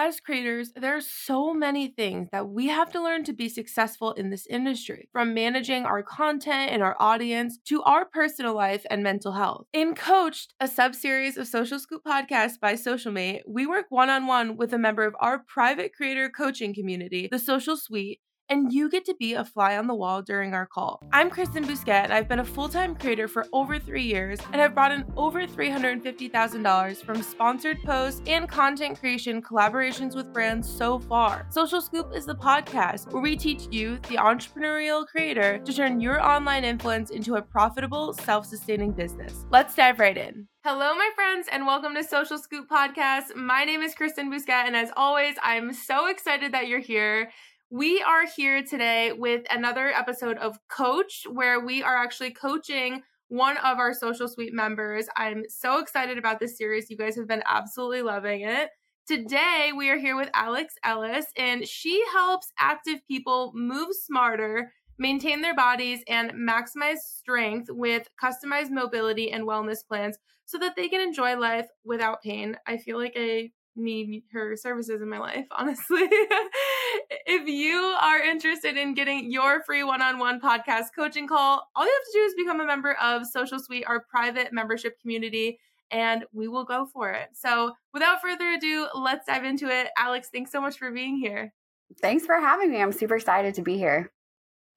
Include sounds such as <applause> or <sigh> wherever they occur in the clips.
As creators, there are so many things that we have to learn to be successful in this industry, from managing our content and our audience to our personal life and mental health. In Coached, a sub series of Social Scoop podcasts by SocialMate, we work one on one with a member of our private creator coaching community, the Social Suite and you get to be a fly on the wall during our call. I'm Kristen Bousquet, and I've been a full time creator for over three years and have brought in over $350,000 from sponsored posts and content creation collaborations with brands so far. Social Scoop is the podcast where we teach you, the entrepreneurial creator, to turn your online influence into a profitable, self sustaining business. Let's dive right in. Hello, my friends, and welcome to Social Scoop Podcast. My name is Kristen Bousquet, and as always, I'm so excited that you're here. We are here today with another episode of Coach, where we are actually coaching one of our Social Suite members. I'm so excited about this series. You guys have been absolutely loving it. Today, we are here with Alex Ellis, and she helps active people move smarter, maintain their bodies, and maximize strength with customized mobility and wellness plans so that they can enjoy life without pain. I feel like I need her services in my life, <laughs> honestly. If you are interested in getting your free one on one podcast coaching call, all you have to do is become a member of Social Suite, our private membership community, and we will go for it. So, without further ado, let's dive into it. Alex, thanks so much for being here. Thanks for having me. I'm super excited to be here.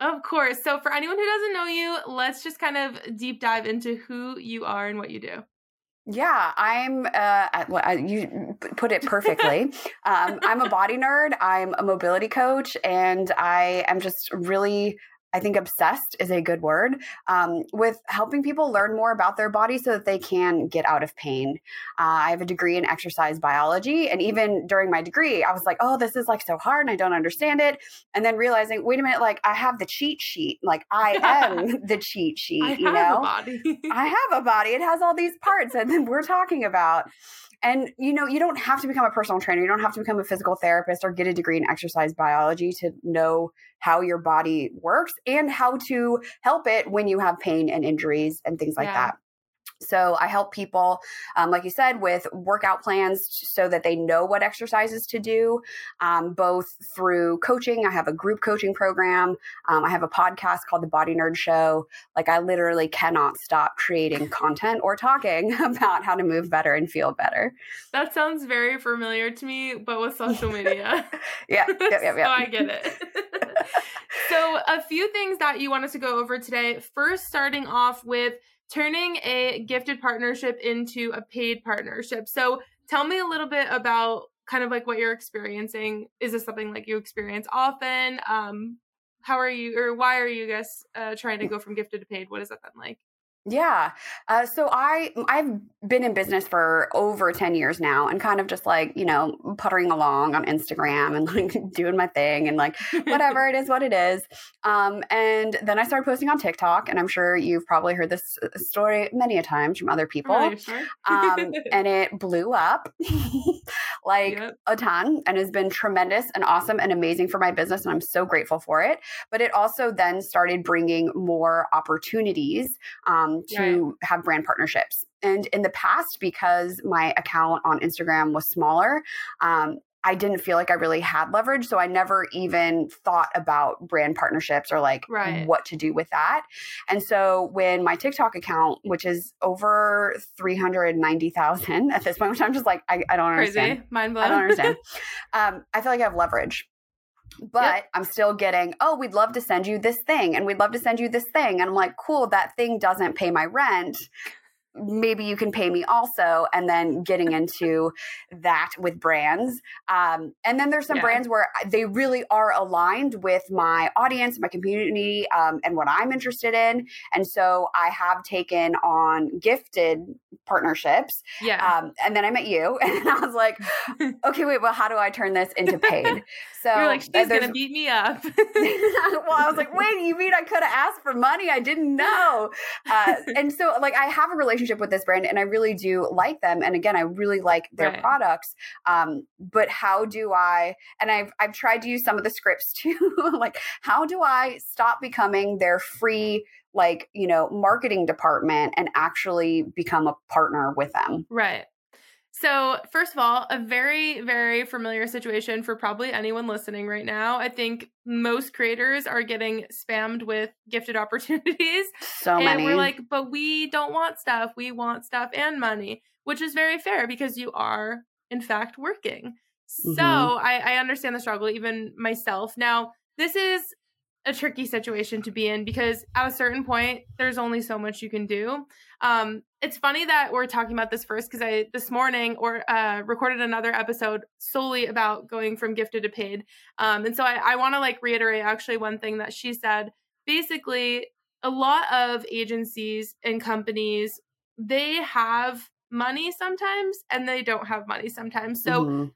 Of course. So, for anyone who doesn't know you, let's just kind of deep dive into who you are and what you do. Yeah, I'm. Uh, well, you put it perfectly. <laughs> um, I'm a body nerd. I'm a mobility coach, and I am just really I think obsessed is a good word um, with helping people learn more about their body so that they can get out of pain. Uh, I have a degree in exercise biology. And even during my degree, I was like, oh, this is like so hard and I don't understand it. And then realizing, wait a minute, like I have the cheat sheet. Like I <laughs> am the cheat sheet, you know? I have a body. It has all these parts. And then <laughs> we're talking about. And you know, you don't have to become a personal trainer. You don't have to become a physical therapist or get a degree in exercise biology to know how your body works and how to help it when you have pain and injuries and things like yeah. that. So I help people, um, like you said, with workout plans so that they know what exercises to do, um, both through coaching. I have a group coaching program. Um, I have a podcast called The Body Nerd Show. Like I literally cannot stop creating <laughs> content or talking <laughs> about how to move better and feel better. That sounds very familiar to me, but with social media. <laughs> yeah, yeah, yeah, yeah. so I get it. So a few things that you want us to go over today. First, starting off with turning a gifted partnership into a paid partnership. So tell me a little bit about kind of like what you're experiencing. Is this something like you experience often? Um, how are you or why are you guys uh, trying to go from gifted to paid? What has that been like? Yeah. Uh, so I I've been in business for over 10 years now and kind of just like, you know, puttering along on Instagram and <laughs> like doing my thing and like whatever it is what it is. Um, and then I started posting on TikTok and I'm sure you've probably heard this uh, story many a times from other people. sure? um, <laughs> and it blew up <laughs> like yep. a ton and has been tremendous and awesome and amazing for my business and I'm so grateful for it. But it also then started bringing more opportunities um, um, to right. have brand partnerships. And in the past, because my account on Instagram was smaller, um, I didn't feel like I really had leverage. So I never even thought about brand partnerships or like right. what to do with that. And so when my TikTok account, which is over 390,000 <laughs> at this point, which I'm just like, I, I don't Crazy. understand. Mind blown. I don't understand. <laughs> um, I feel like I have leverage but yep. I'm still getting, oh, we'd love to send you this thing and we'd love to send you this thing. And I'm like, cool, that thing doesn't pay my rent maybe you can pay me also and then getting into that with brands um, and then there's some yeah. brands where they really are aligned with my audience my community um, and what i'm interested in and so i have taken on gifted partnerships yeah. um, and then i met you <laughs> and i was like <laughs> okay wait well how do i turn this into paid? So you're like she's gonna beat me up. <laughs> Well i was like wait you mean i could have asked for money? I didn't know. Uh, and so like i have a relationship relationship with this brand and I really do like them. And again, I really like their right. products. Um, but how do I, and I've, I've tried to use some of the scripts <laughs> too, like, how do I stop becoming their free, like, you know, marketing department and actually become a partner with them? Right. So, first of all, a very, very familiar situation for probably anyone listening right now. I think most creators are getting spammed with gifted <laughs> opportunities. So and many. we're like, but we don't want stuff. We want stuff and money, which is very fair because you are, in fact, working. So, Mhm. I, I understand the struggle, even myself. Now, this is a tricky situation to be in because at a certain point there's only so much you can do. Um it's funny that we're talking about this first because i this morning or uh recorded another episode solely about going from gifted to paid. Um and so i, I want to like reiterate actually one thing that she said. Basically a lot of agencies and companies they have money sometimes and they don't have money sometimes. So Mhm.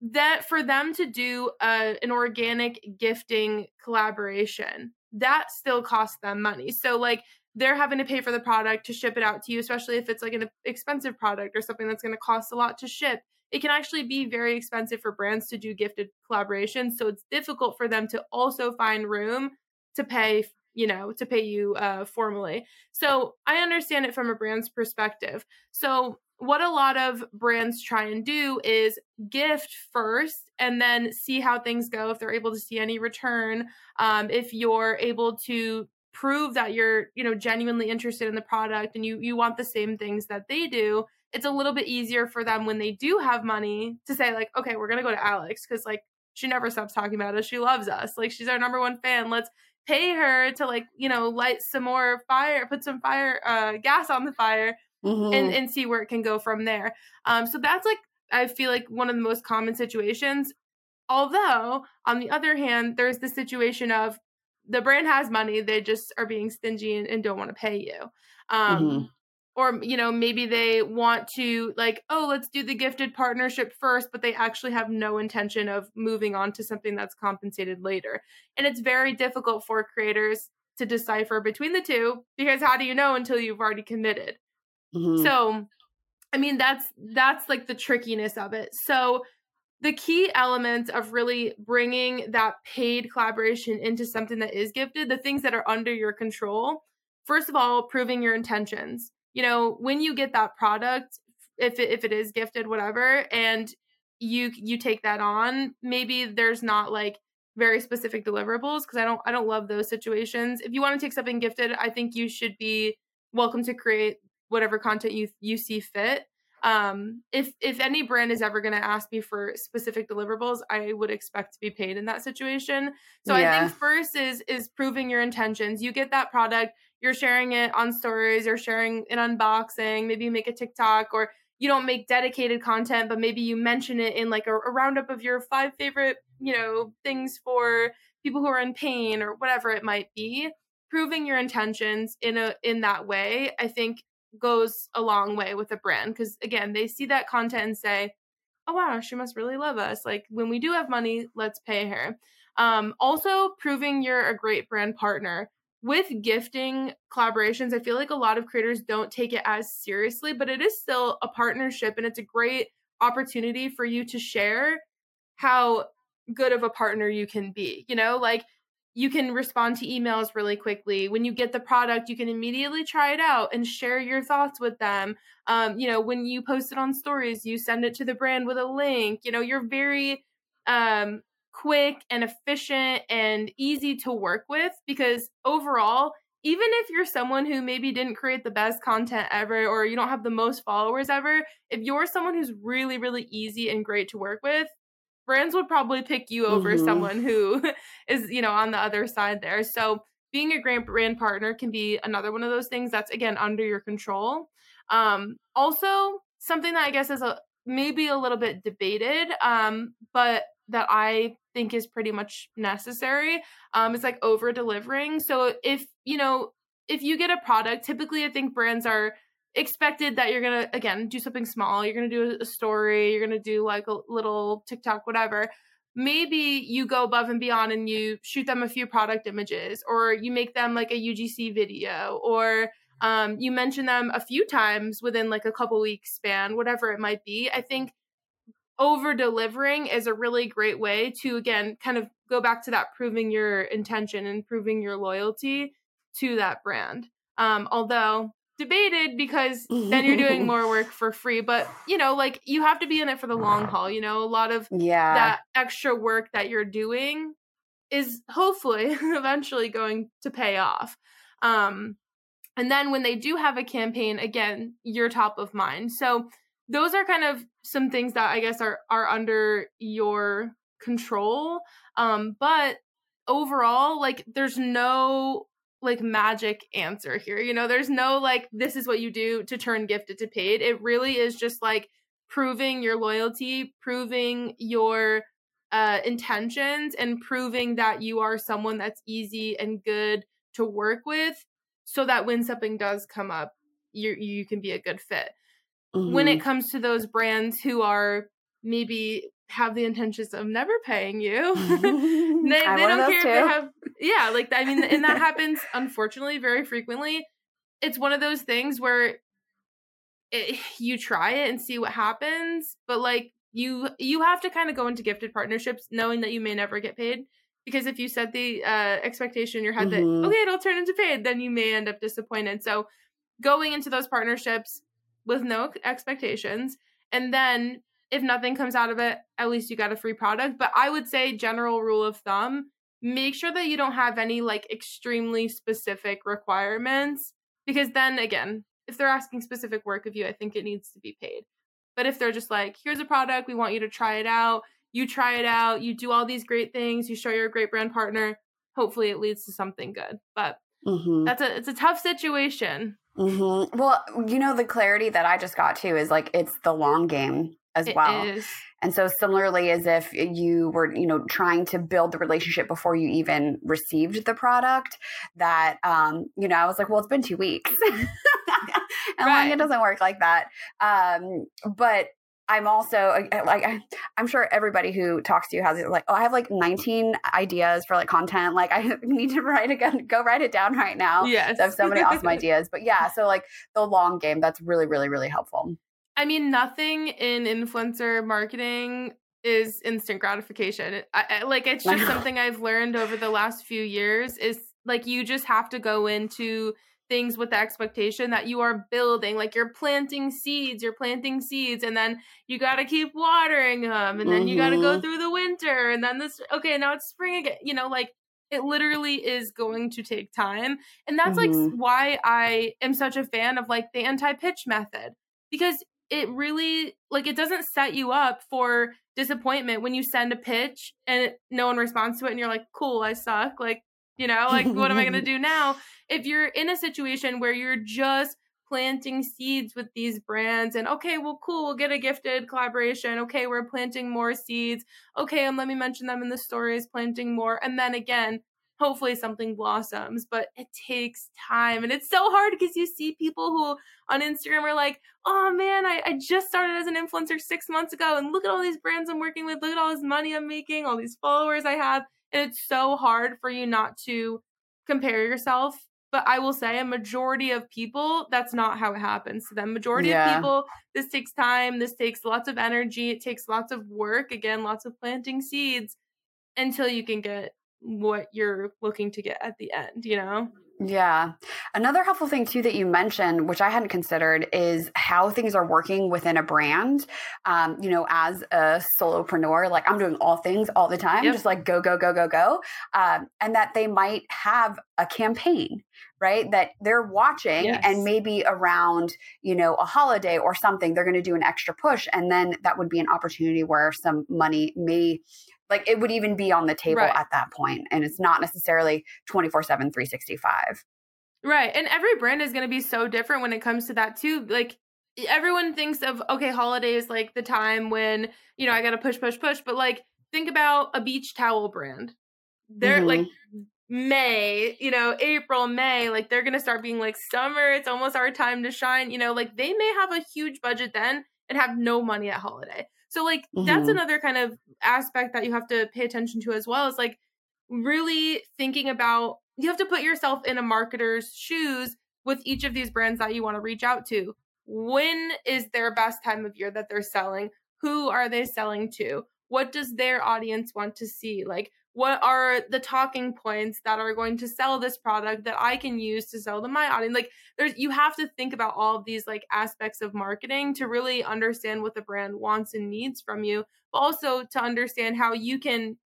That for them to do a, an organic gifting collaboration that still costs them money. So like they're having to pay for the product to ship it out to you especially if it's like an expensive product or something that's going to cost a lot to ship. It can actually be very expensive for brands to do gifted collaborations so it's difficult for them to also find room to pay you know to pay you uh formally. So i understand it from a brand's perspective. So what a lot of brands try and do is gift first and then see how things go if they're able to see any return um, if you're able to prove that you're you know genuinely interested in the product and you you want the same things that they do it's a little bit easier for them when they do have money to say like okay we're gonna go to alex because like she never stops talking about us she loves us like she's our number one fan let's pay her to like you know light some more fire put some fire uh gas on the fire Mhm. and and see where it can go from there. Um, so that's like I feel like one of the most common situations. Although on the other hand, there's the situation of the brand has money, they just are being stingy and, and don't want to pay you. Um, Mhm. Or you know maybe they want to like oh let's do the gifted partnership first, but they actually have no intention of moving on to something that's compensated later. And it's very difficult for creators to decipher between the two because how do you know until you've already committed? Mhm. So, I mean, that's that's like the trickiness of it. So, the key elements of really bringing that paid collaboration into something that is gifted, the things that are under your control. First of all, proving your intentions. You know, when you get that product, if it, if it is gifted, whatever, and you you take that on, maybe there's not like very specific deliverables because I don't I don't love those situations. If you want to take something gifted, I think you should be welcome to create whatever content you you see fit. Um, if if any brand is ever going to ask me for specific deliverables, I would expect to be paid in that situation. So I think first is is proving your intentions. You get that product, you're sharing it on stories, you're sharing an unboxing, maybe you make a TikTok or you don't make dedicated content, but maybe you mention it in like a, a roundup of your five favorite, you know, things for people who are in pain or whatever it might be. Proving your intentions in a in that way, I think goes a long way with a brand because again, they see that content and say, "Oh wow, she must really love us." Like when we do have money, let's pay her. Um, also, proving you're a great brand partner with gifting collaborations. I feel like a lot of creators don't take it as seriously, but it is still a partnership, and it's a great opportunity for you to share how good of a partner you can be. You know, like you can respond to emails really quickly. When you get the product, you can immediately try it out and share your thoughts with them. Um, you know, when you post it on stories, you send it to the brand with a link. You know, you're very um, quick and efficient and easy to work with because overall, even if you're someone who maybe didn't create the best content ever or you don't have the most followers ever, if you're someone who's really, really easy and great to work with, brands would probably pick you over Mhm. someone who <laughs> is, you know, on the other side there. So being a great brand partner can be another one of those things that's again under your control. Um, also, something that I guess is a maybe a little bit debated, um, but that I think is pretty much necessary. Um, is like over delivering. So if you know if you get a product, typically I think brands are expected that you're gonna again do something small. You're gonna do a story. You're gonna do like a little TikTok, whatever. Maybe you go above and beyond and you shoot them a few product images, or you make them like a UGC video, or um, you mention them a few times within like a couple weeks span, whatever it might be. I think over delivering is a really great way to again kind of go back to that proving your intention and proving your loyalty to that brand. Um, although debated because then you're doing <laughs> more work for free. But you know, like you have to be in it for the long haul. You know, a lot of yeah that extra work that you're doing is hopefully <laughs> eventually going to pay off. Um, and then when they do have a campaign, again, you're top of mind. So those are kind of some things that I guess are are under your control. Um, but overall, like there's no like magic answer here. You know, there's no like this is what you do to turn gifted to paid. It really is just like proving your loyalty, proving your uh intentions and proving that you are someone that's easy and good to work with so that when something does come up, you you can be a good fit. Mm-hmm. When it mm-hmm. comes to those brands who are maybe have the intentions of never paying you, <laughs> they, they don't care too. if they have yeah, like I mean, and that <laughs> happens unfortunately very frequently. It's one of those things where it, you try it and see what happens, but like you you have to kind of go into gifted partnerships knowing that you may never get paid because if you set the uh, expectation in your head mm-hmm. that okay it'll turn into paid then you may end up disappointed so going into those partnerships with no expectations and then if nothing comes out of it at least you got a free product but i would say general rule of thumb make sure that you don't have any like extremely specific requirements because then again if they're asking specific work of you i think it needs to be paid but if they're just like here's a product we want you to try it out you try it out, you do all these great things, you show you're a great brand partner. Hopefully, it leads to something good. But mm-hmm. that's a it's a tough situation. Mm-hmm. Well, you know, the clarity that I just got to is like it's the long game as it well. Is. And so similarly as if you were, you know, trying to build the relationship before you even received the product, that um, you know, I was like, well, it's been two weeks. <laughs> and right. like it doesn't work like that. Um, but I'm also like I'm sure everybody who talks to you has like oh I have like 19 ideas for like content like I <laughs> need to write again go write it down right now. Yes, I have so many awesome ideas. But yeah, so like the long game that's really really really helpful. I mean, nothing in influencer marketing is instant gratification. I, I, like it's just something I've learned over the last few years. Is like you just have to go into things with the expectation that you are building like you're planting seeds you're planting seeds and then you got to keep watering them and then mm-hmm. you got to go through the winter and then this okay now it's spring again you know like it literally is going to take time and that's mm-hmm. like why i am such a fan of like the anti-pitch method because it really like it doesn't set you up for disappointment when you send a pitch and no one responds to it and you're like cool i suck like you know, like what am I going <laughs> to do now? If you're in a situation where you're just planting seeds with these brands and okay, well cool, we'll get a gifted collaboration. Okay, we're planting more seeds. Okay, and let me mention them in the stories, planting more. And then again, hopefully something blossoms, but it takes time. And it's so hard because you see people who on Instagram are like, oh man, I, I just started as an influencer six months ago and look at all these brands I'm working with. Look at all this money I'm making, all these followers I have. And it's so hard for you not to compare yourself. But I will say a majority of people, that's not how it happens to them. Majority yeah. of people, this takes time, this takes lots of energy, it takes lots of work, again, lots of planting seeds until you can get what you're looking to get at the end, you know? Yeah. Another helpful thing too that you mentioned, which I hadn't considered, is how things are working within a brand. Um, you know, as a solopreneur, like I'm doing all things all the time, yep. just like go, go, go, go, go. Um, and that they might have a campaign, right? That they're watching yes. and maybe around, you know, a holiday or something, they're going to do an extra push. And then that would be an opportunity where some money may like it would even be on the table right. at that point and it's not necessarily 24 7 365 right and every brand is going to be so different when it comes to that too like everyone thinks of okay holidays like the time when you know i gotta push push push but like think about a beach towel brand they're mm-hmm. like may you know april may like they're gonna start being like summer it's almost our time to shine you know like they may have a huge budget then and have no money at holiday so like mm-hmm. that's another kind of aspect that you have to pay attention to as well is like really thinking about you have to put yourself in a marketer's shoes with each of these brands that you want to reach out to. When is their best time of year that they're selling? Who are they selling to? What does their audience want to see? Like what are the talking points that are going to sell this product that I can use to sell to my audience? Like there's you have to think about all of these like aspects of marketing to really understand what the brand wants and needs from you, but also to understand how you can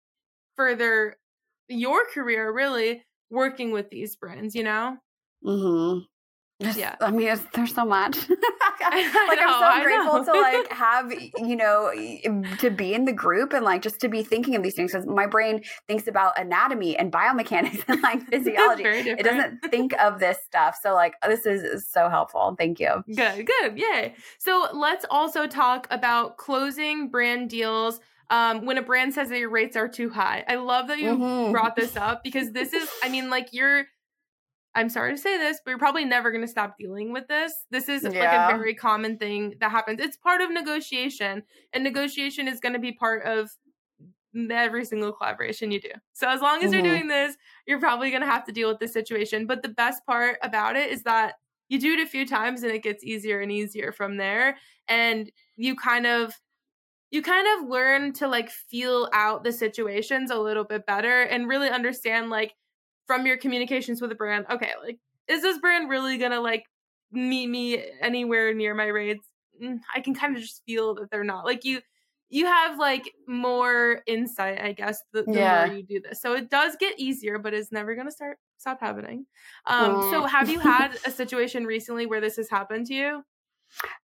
further your career really working with these brands, you know? Mhm. Just, Yeah. I mean, there's so much. <laughs> <laughs> like know, I'm so grateful to like <laughs> have you know to be in the group and like just to be thinking of these things because my brain thinks about anatomy and biomechanics and like physiology. It doesn't think of this stuff. So like this is, is so helpful. Thank you. Good, good, yay. So let's also talk about closing brand deals um, when a brand says that your rates are too high. I love that you Mhm. brought this up because this is, I mean, like you're, I'm sorry to say this, but you're probably never going to stop dealing with this. This is like a very common thing that happens. It's part of negotiation, and negotiation is going to be part of every single collaboration you do. So as long as you're Mhm. doing this, you're probably going to have to deal with this situation. But the best part about it is that you do it a few times and it gets easier and easier from there and you kind of you kind of learn to like feel out the situations a little bit better and really understand like from your communications with the brand okay like is this brand really gonna like meet me anywhere near my rates Mm, i can kind of just feel that they're not like you you have like more insight i guess the, the Yeah. more you do this so it does get easier but it's never gonna start stop happening um so Mm. have you had a situation recently where this has happened to you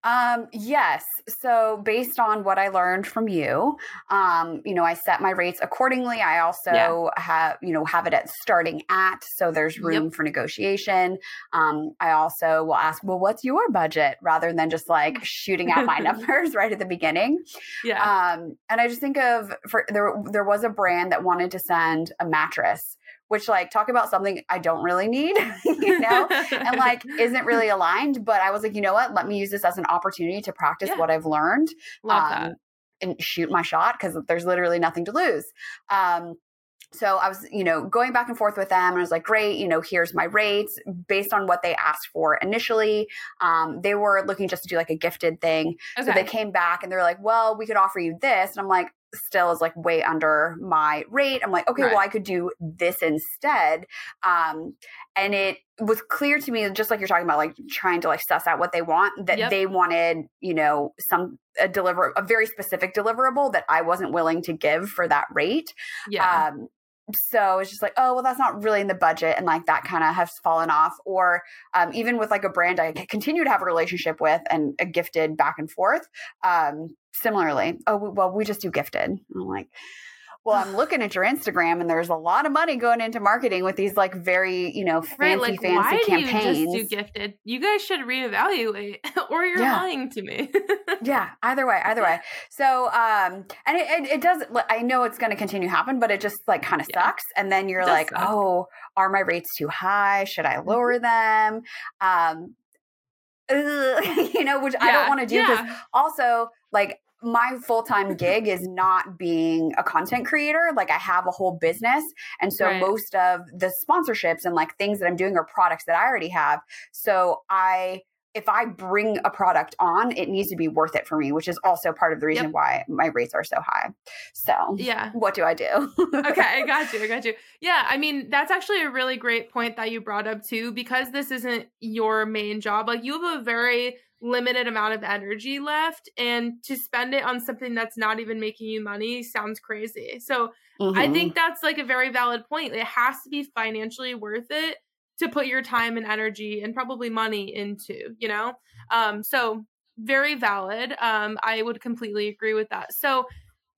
Um, yes. So based on what I learned from you, um, you know, I set my rates accordingly. I also Yeah. have, you know, have it at starting at, so there's room for negotiation. Um, I also will ask, well, what's your budget rather than just like <laughs> shooting out my <laughs> numbers right at the beginning. yeah Um, and I just think of for there there was a brand that wanted to send a mattress, which like talk about something I don't really need, <laughs> you know, and <laughs> like isn't really aligned. But I was like, you know what? Let me use this as an opportunity to practice Yeah. what I've learned um, and shoot my shot because there's literally nothing to lose. Um, so I was, you know, going back and forth with them, and I was like, "Great, you know, here's my rates based on what they asked for initially." Um, they were looking just to do like a gifted thing, so they came back and they're like, "Well, we could offer you this," and I'm like, "Still is like way under my rate." I'm like, "Okay, well, I could do this instead," um, and it was clear to me, just like you're talking about, like trying to like suss out what they want, that Yep. they wanted, you know, some a deliver a very specific deliverable that I wasn't willing to give for that rate. yeah Um, so it's just like, oh, well, that's not really in the budget. And like that kind of has fallen off. Or um, even with like a brand I continue to have a relationship with and a gifted back and forth. Um, similarly, oh, well, we just do gifted. I'm like, well, I'm looking at your Instagram and there's a lot of money going into marketing with these like very, you know, fancy, right like fancy why campaigns. do you just do gifted you guys should reevaluate <laughs> or you're Yeah. lying to me yeah either way either way so um and it, it, it does i know it's going to continue to happen but it just like kind of Yeah. sucks and then you're like suck. oh are my rates too high should i lower them um <laughs> you know which i don't want to do because yeah. also like my full-time gig is not being a content creator like i have a whole business and so Right. most of the sponsorships and like things that i'm doing are products that i already have so i if i bring a product on it needs to be worth it for me which is also part of the reason Yep. why my rates are so high so yeah what do i do okay, I <laughs> got you. I got you. Yeah, I mean, that's actually a really great point that you brought up too, because this isn't your main job. Like, you have a very limited amount of energy left, and to spend it on something that's not even making you money sounds crazy. So, I Mhm. think that's like a very valid point. It has to be financially worth it to put your time and energy and probably money into, you know? Um, so very valid. Um, I would completely agree with that. So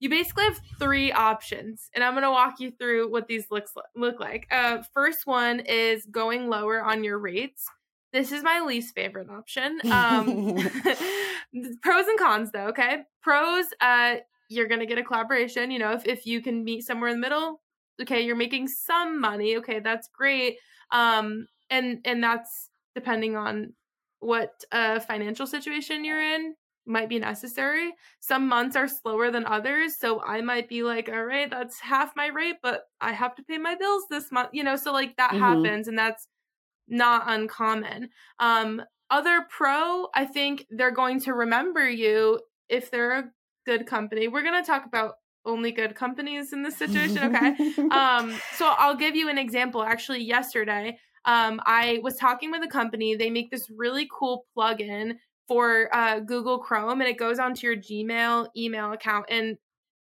you basically have three options, and I'm going to walk you through what these looks look like. Uh, first one is going lower on your rates. This is my least favorite option. <laughs> Um, <laughs> pros and cons, though. Okay, pros. Uh, you're gonna get a collaboration. You know, if if you can meet somewhere in the middle, okay, you're making some money. Okay, that's great. Um, and and that's depending on what uh financial situation you're in might be necessary. Some months are slower than others, so I might be like, all right, that's half my rate, but I have to pay my bills this month. You know, so like that Mhm. happens, and that's not uncommon. Um, other pro, I think they're going to remember you if they're a good company. We're going to talk about only good companies in this situation. Okay. <laughs> um, so I'll give you an example. Actually, yesterday, um, I was talking with a company. They make this really cool plugin for uh, Google Chrome, and it goes onto your Gmail email account. And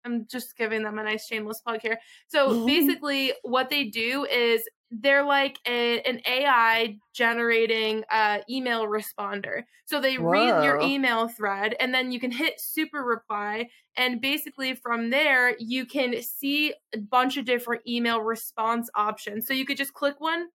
I'm just giving them a nice shameless plug here. So <laughs> basically, what they do is they're like a, an AI generating uh, email responder. So they Whoa. read your email thread and then you can hit super reply. And basically, from there, you can see a bunch of different email response options. So you could just click one,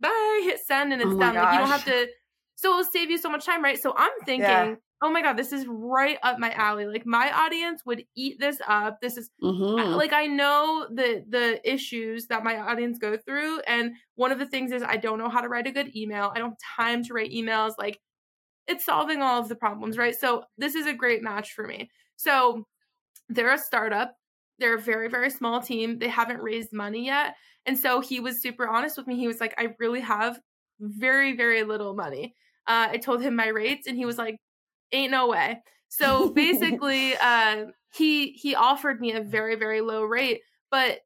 bye, hit send, and it's oh done. Like you don't have to. So it'll save you so much time, right? So I'm thinking, yeah oh my god this is right up my alley. Like my audience would eat this up. This is mm-hmm. like i know the the issues that my audience go through and one of the things is i don't know how to write a good email. I don't have time to write emails. Like it's solving all of the problems right? So this is a great match for me. So they're a startup. They're a very very small team. They haven't raised money yet. And so he was super honest with me. He was like i really have very very little money. Uh, I told him my rates, and he was like, ain't no way. So <laughs> basically, uh, he he offered me a very very low rate, but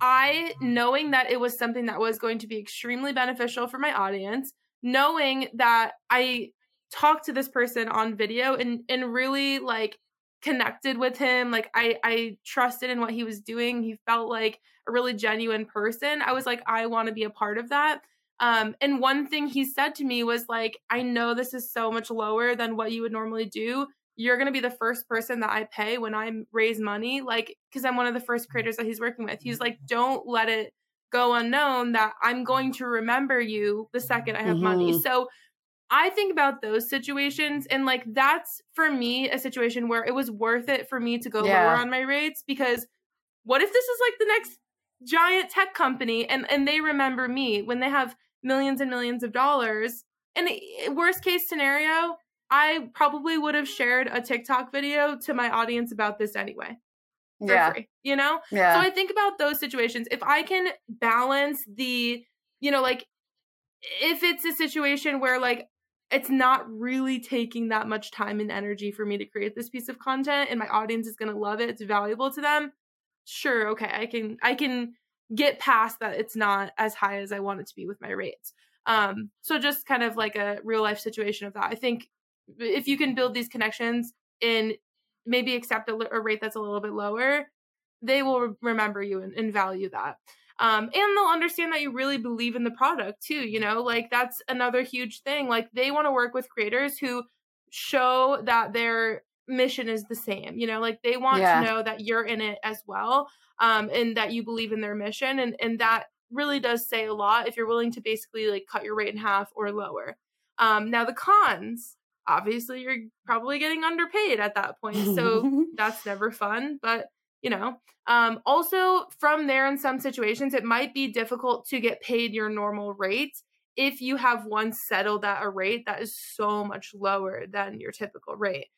I knowing that it was something that was going to be extremely beneficial for my audience, knowing that I talked to this person on video and and really like connected with him like i i trusted in what he was doing he felt like a really genuine person i was like i want to be a part of that um, and one thing he said to me was like, I know this is so much lower than what you would normally do. You're going to be the first person that I pay when I raise money. Like, because I'm one of the first creators that he's working with. He's like, don't let it go unknown that I'm going to remember you the second I have mm-hmm. money. So I think about those situations and like that's for me a situation where it was worth it for me to go yeah. lower on my rates because what if this is like the next giant tech company and and they remember me when they have millions and millions of dollars and worst case scenario i probably would have shared a tiktok video to my audience about this anyway yeah. Free, you know yeah. so i think about those situations if i can balance the you know like if it's a situation where like it's not really taking that much time and energy for me to create this piece of content and my audience is going to love it it's valuable to them sure okay i can i can get past that it's not as high as i want it to be with my rates. Um so just kind of like a real life situation of that. I think if you can build these connections and maybe accept a, a rate that's a little bit lower they will remember you and, and value that. Um, and they'll understand that you really believe in the product too you know like that's another huge thing. Like they want to work with creators who show that their mission is the same you know like they want yeah. to know that you're in it as well um, and that you believe in their mission and and that really does say a lot if you're willing to basically like cut your rate in half or lower um, now the cons obviously you're probably getting underpaid at that point so <laughs> that's never fun but you know um, also from there in some situations it might be difficult to get paid your normal rate if you have once settled at a rate that is so much lower than your typical rate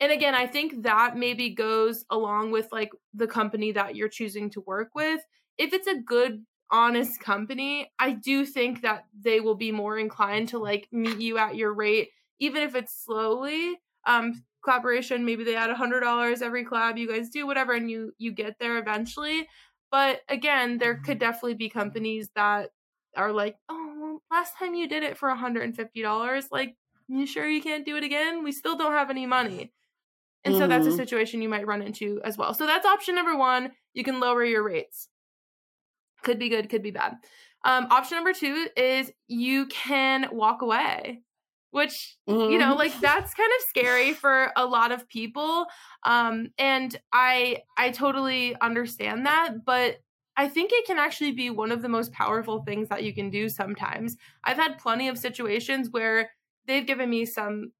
and again i think that maybe goes along with like the company that you're choosing to work with. If it's a good honest company i do think that they will be more inclined to like meet you at your rate even if it's slowly. Um collaboration maybe they add a hundred dollars every collab you guys do whatever and you you get there eventually. But again there could definitely be companies that are like oh last time you did it for a $150 like you sure you can't do it again? We still don't have any money and mm-hmm. so that's a mm-hmm. situation you might run into as well. So that's option number one. You can lower your rates. Could be good, could be bad. Um, option number two is you can walk away, which, mm-hmm. you know, mm-hmm. like that's kind of scary for a lot of people. Um, and I I totally understand that, but I think it can actually be one of the most powerful things that you can do sometimes. I've had plenty of situations where they've given me some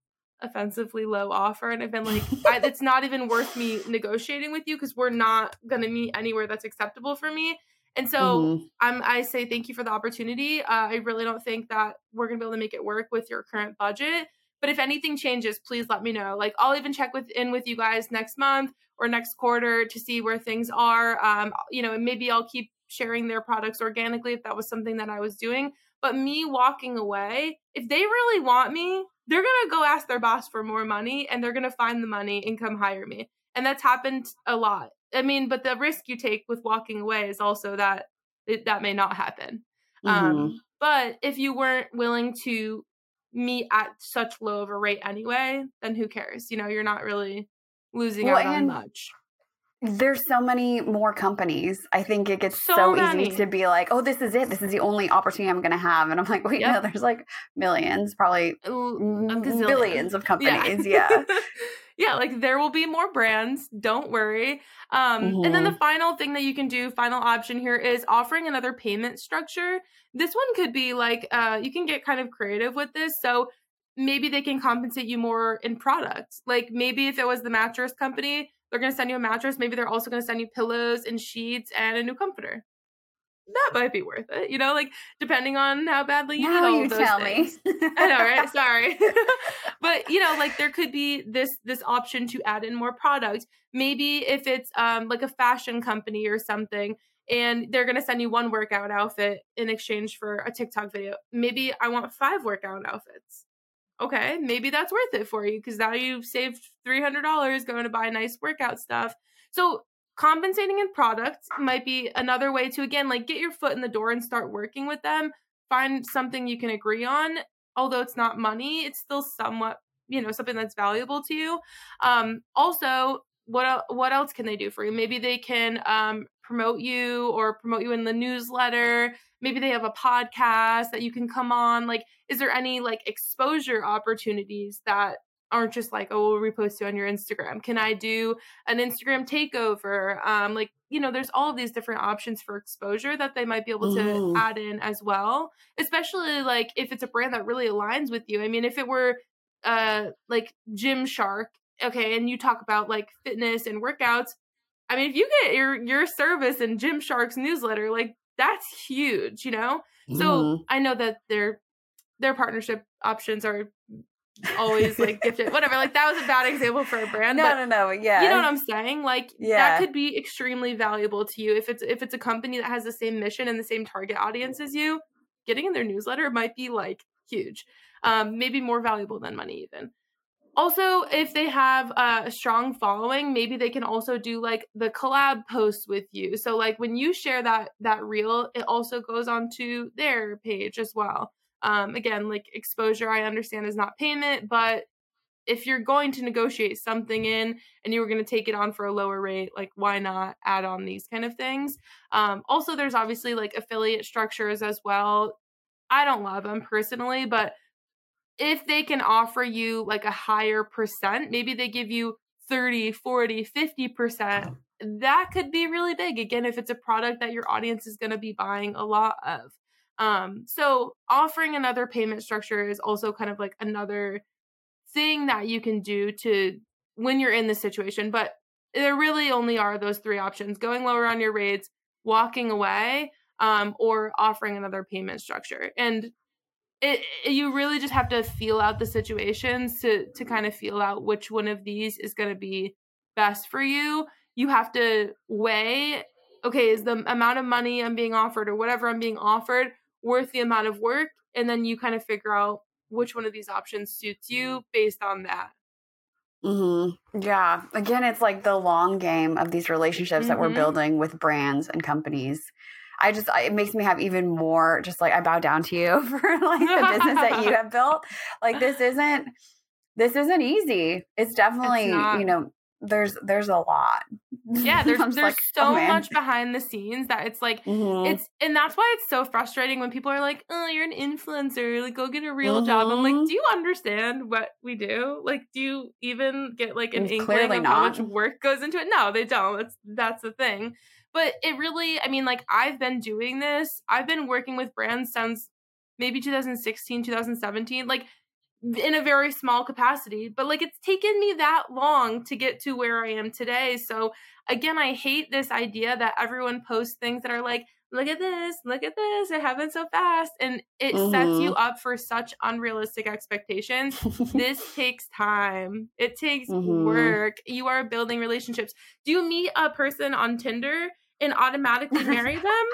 offensively low offer and I've been like I, it's not even worth me negotiating with you because we're not going to meet anywhere that's acceptable for me. And so mm-hmm. I'm I say thank you for the opportunity. Uh, I really don't think that we're going to be able to make it work with your current budget. But if anything changes, please let me know. Like I'll even check with in with you guys next month or next quarter to see where things are. Um, you know, and maybe I'll keep sharing their products organically if that was something that I was doing. But me walking away, if they really want me, they're going to go ask their boss for more money and they're going to find the money and come hire me. And that's happened a lot. I mean, but the risk you take with walking away is also that it, that may not happen. Mm-hmm. Um, but if you weren't willing to meet at such low of a rate anyway, then who cares? You know, you're not really losing well, out on much. There's so many more companies. I think it gets so, so easy to be like, oh, this is it. This is the only opportunity I'm going to have. And I'm like, wait, yep. no, there's like millions, probably billions of <laughs> companies. Yeah. yeah. <laughs> yeah, like there will be more brands. Don't worry. Um, mm-hmm. And then the mm-hmm. final thing that you can do, final option here is offering another payment structure. This one could be like uh, you can get kind of creative with this. So maybe they can compensate you more in products. Like maybe if it was the mattress company, they're going to send you a mattress. Maybe they're also going to send you pillows and sheets and a new comforter that might be worth it. You know, like depending on how badly you now need all you those tell things. me. <laughs> I know, right? Sorry, <laughs> but you know, like there could be this this option to add in more product. Maybe if it's um like a fashion company or something, and they're gonna send you one workout outfit in exchange for a TikTok video. Maybe I want five workout outfits. Okay, maybe that's worth it for you because now you've saved three hundred dollars going to buy nice workout stuff. So compensating in products might be another way to again like get your foot in the door and start working with them find something you can agree on although it's not money it's still somewhat you know something that's valuable to you um also what what else can they do for you maybe they can um promote you or promote you in the newsletter maybe they have a podcast that you can come on like is there any like exposure opportunities that aren't just like, oh, we'll repost you on your Instagram. Can I do an Instagram takeover? Um, like, you know, there's all these different options for exposure that they might be able to mm. add in as well. Especially like if it's a brand that really aligns with you. I mean, if it were uh like Gymshark, okay, and you talk about like fitness and workouts, I mean, if you get your your service in Gymshark's newsletter, like that's huge, you know? Mm. So mm-hmm. I know that their their partnership options are always like <laughs> gifted whatever like that was a bad example for a brand no no no yeah you know what i'm saying like yeah. that could be extremely valuable to you if it's if it's a company that has the same mission and the same target audience as you getting in their newsletter might be like huge um maybe more valuable than money even also if they have uh, a strong following maybe they can also do like the collab posts with you so like when you share that that reel it also goes onto their page as well um, again, like exposure, I understand is not payment, but if you're going to negotiate something in and you were going to take it on for a lower rate, like why not add on these kind of things? Um, also, there's obviously like affiliate structures as well. I don't love them personally, but if they can offer you like a higher percent, maybe they give you 30, 40, 50%, that could be really big. Again, if it's a product that your audience is going to be buying a lot of. Um, so offering another payment structure is also kind of like another thing that you can do to when you're in this situation. But there really only are those three options going lower on your rates, walking away, um, or offering another payment structure. And it, you really just have to feel out the situations to to kind of feel out which one of these is going to be best for you. You have to weigh okay, is the amount of money I'm being offered or whatever I'm being offered worth the amount of work and then you kind of figure out which one of these options suits you based on that Mm-hmm. Yeah. Again, it's like the long game of these relationships mm-hmm. that we're mm-hmm. building with brands and companies. I just, it makes me have even more, just like I bow down to you <laughs> for like the business that you have <laughs> built. Like this isn't, this isn't easy. It's definitely, it's you know, there's there's a lot. Yeah, <laughs> there's there's like, so oh, much behind the scenes that it's like mm-hmm. it's and that's why it's so frustrating when people are like, "Oh, you're an influencer, like go get a real mm-hmm. job." I'm like, mm-hmm. "Do you understand what we do? Like, do you even get like an inkling of not. how much work goes into it?" No, they don't. That's that's the thing. But it really, I mean, like I've been doing this. I've been working with brands since maybe 2016, 2017. Like in a very small capacity but like it's taken me that long to get to where i am today so again i hate this idea that everyone posts things that are like look at this look at this it happened so fast and it mm-hmm. sets you mm-hmm. up for such unrealistic expectations <laughs> this takes time it takes mm-hmm. work you are building relationships do you meet a person on tinder and automatically marry <laughs> them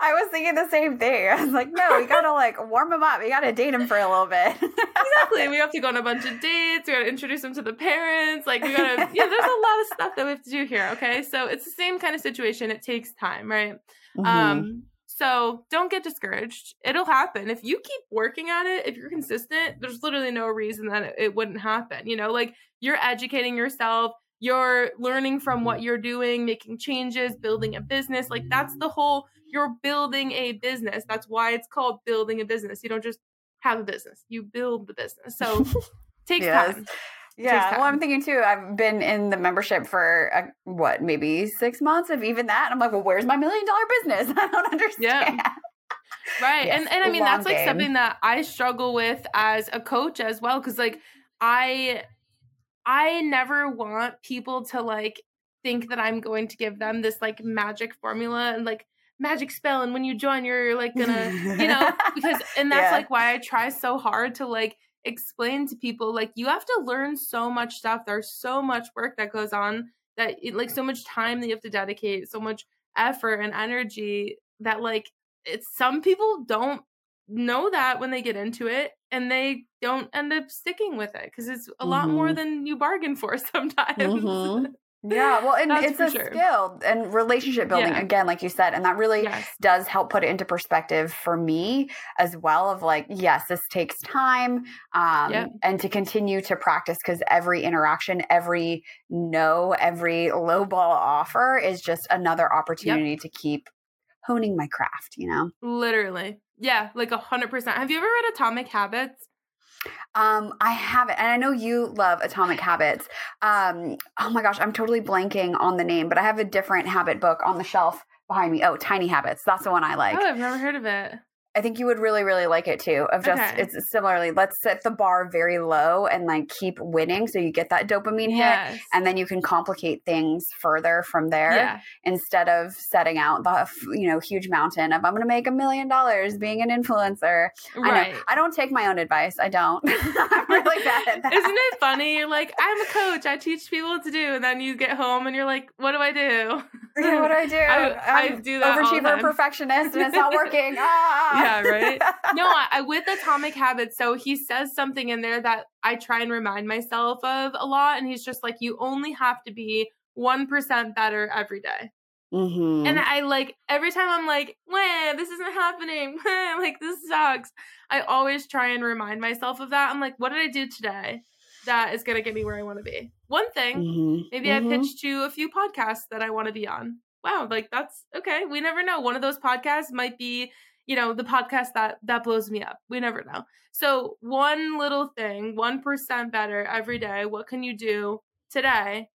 I was thinking the same thing. I was like, no, we gotta like warm him up. We gotta date him for a little bit. exactly. We have to go on a bunch of dates. We gotta introduce him to the parents. Like we gotta, yeah. There's a lot of stuff that we have to do here. Okay, so it's the same kind of situation. It takes time, right? Mm-hmm. Um. So don't get discouraged. It'll happen if you keep working at it. If you're consistent, there's literally no reason that it, it wouldn't happen. You know, like you're educating yourself you're learning from what you're doing, making changes, building a business. Like that's the whole you're building a business. That's why it's called building a business. You don't just have a business, you build the business. So <laughs> takes yes. time. Yeah, well, I'm thinking too. I've been in the membership for uh, what, maybe six months, if even that. I'm like, well, where's my million dollar business? <laughs> I don't understand. Yeah. Right. Yes, and and I mean that's like something that I struggle with as a coach as well cuz like I I never want people to like think that I'm going to give them this like magic formula and like magic spell and when you join you're like gonna you <laughs> know because and that's yeah. like why I try so hard to like explain to people like you have to learn so much stuff there's so much work that goes on that it, like so much time that you have to dedicate so much effort and energy that like it's some people don't know that when they get into it and they don't end up sticking with it because it's a mm-hmm. lot more mm-hmm. than you bargain for <laughs> sometimes. Mm-hmm. Yeah, well, and it's a sure. skill and relationship building yeah. again, like you said, and that really yes. does help put it into perspective for me as well. Of like, yes, this takes time, um, yep. and to continue to practice because every interaction, every no, every low ball offer is just another opportunity yep. to keep honing my craft. You know, literally, yeah, like a hundred percent. Have you ever read Atomic Habits? Um, I haven't, and I know you love Atomic Habits. Um, oh my gosh, I'm totally blanking on the name, but I have a different habit book on the shelf behind me. Oh, Tiny Habits. That's the one I like. Oh, I've never heard of it. I think you would really, really like it too. Of just okay. it's similarly, let's set the bar very low and like keep winning so you get that dopamine yes. hit, and then you can complicate things further from there yeah. instead of setting out the you know huge mountain of I'm going to make a million dollars being an influencer. Right. I, I, don't take my own advice. I don't. <laughs> I'm <laughs> really bad at that. Isn't it funny? You're like, I'm a coach. I teach people what to do, and then you get home and you're like, what do I do? Yeah, what do I do? <laughs> I, I do that. Overachiever, perfectionist, and it's not working. Ah. Yeah, right. <laughs> no, I, with Atomic Habits, so he says something in there that I try and remind myself of a lot, and he's just like, you only have to be one percent better every day. Mm-hmm. And I like every time I'm like, "Wah, this isn't happening. <laughs> like this sucks." I always try and remind myself of that. I'm like, "What did I do today that is going to get me where I want to be?" One thing, mm-hmm. maybe mm-hmm. I pitched to a few podcasts that I want to be on. Wow, like that's okay. We never know. One of those podcasts might be you know the podcast that that blows me up. We never know. So one little thing 1% better every day what can you do today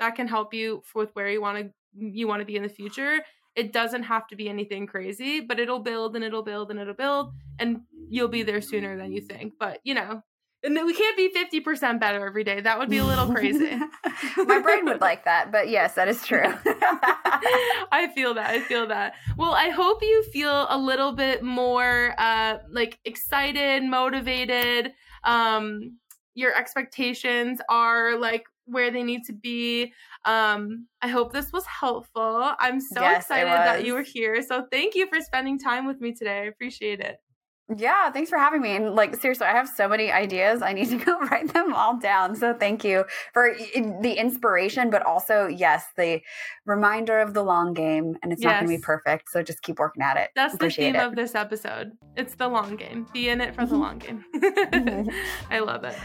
that can help you with where you want to you want to be in the future? It doesn't have to be anything crazy but it'll build and it'll build and it'll build and you'll be there sooner than you think. But you know and we can't be 50% better every day. That would be a little crazy. <laughs> My brain would like that, but yes, that is true. <laughs> I feel that. I feel that. Well, I hope you feel a little bit more uh like excited, motivated. Um your expectations are like where they need to be. Um, I hope this was helpful. I'm so yes, excited that you were here. So thank you for spending time with me today. I appreciate it. Yeah, thanks for having me. And like seriously, I have so many ideas. I need to <laughs> go write them all down. So thank you for the inspiration, but also yes, the reminder of the long game. And it's yes. not going to be perfect. So just keep working at it. That's Appreciate the theme it. of this episode. It's the long game. Be in it for the long game. <laughs> Mm-hmm. I love it.